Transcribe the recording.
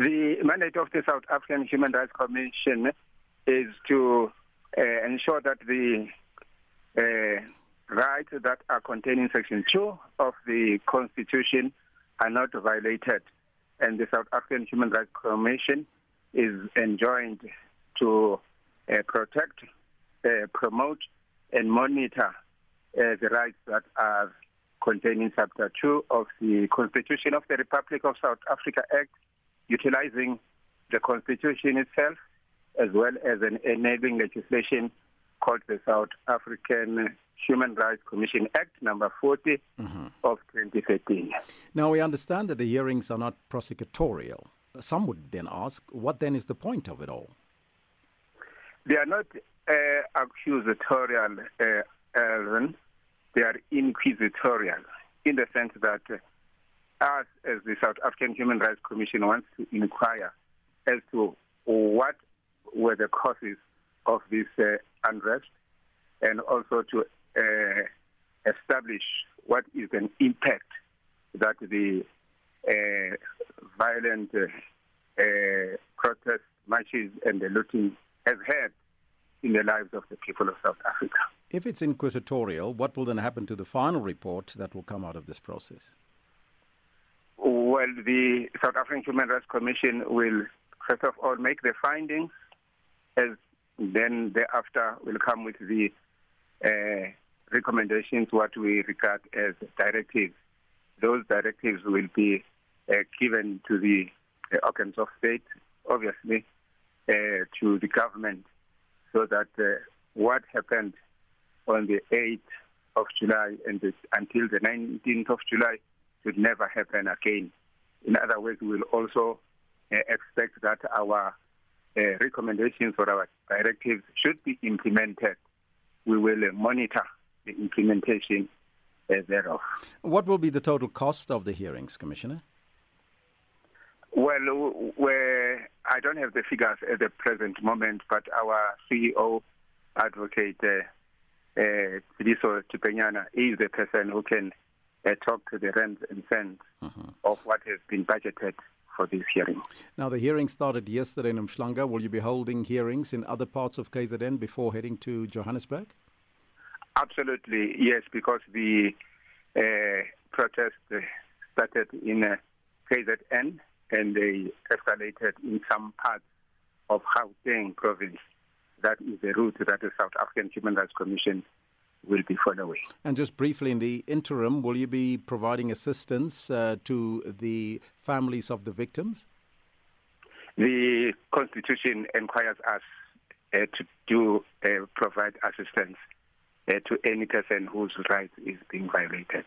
The mandate of the South African Human Rights Commission is to uh, ensure that the uh, rights that are contained in Section 2 of the Constitution are not violated. And the South African Human Rights Commission is enjoined to uh, protect, uh, promote, and monitor uh, the rights that are contained in Chapter 2 of the Constitution of the Republic of South Africa Act, utilizing the Constitution itself as well as an enabling legislation called the South African Human Rights Commission Act number 40 mm-hmm. of 2013. Now we understand that the hearings are not prosecutorial. Some would then ask, what then is the point of it all? They are not uh, accusatorial, uh. They are inquisitorial in the sense that uh, us, as the South African Human Rights Commission, wants to inquire as to what were the causes of this uh, unrest and also to uh, establish what is an impact that the uh, violent uh, uh, protest marches and the looting has had in the lives of the people of South Africa. If it's inquisitorial, what will then happen to the final report that will come out of this process? Well, the South African Human Rights Commission will, first of all, make the findings, as then thereafter will come with the uh, recommendations, what we regard as directives. Those directives will be uh, given to the uh, organs of state, obviously, uh, to the government, so that uh, what happened on the 8th of July and the, until the 19th of July should never happen again. In other words, we will also uh, expect that our uh, recommendations or our directives should be implemented. We will uh, monitor the implementation uh, thereof. What will be the total cost of the hearings, Commissioner? Well, I don't have the figures at the present moment, but our CEO, Advocate uh, uh, Thipanyane, is the person who can uh, talk to the rands and cents uh-huh. of what has been budgeted for this hearing. Now, the hearing started yesterday in Umhlanga. Will you be holding hearings in other parts of KZN before heading to Johannesburg? Absolutely, yes, because the uh, protest started in uh, KZN and they escalated in some parts of Gauteng province. That is the route that the South African Human Rights Commission will be following. And just briefly, in the interim, will you be providing assistance uh, to the families of the victims? The Constitution requires us uh, to do uh, provide assistance uh, to any person whose rights is being violated.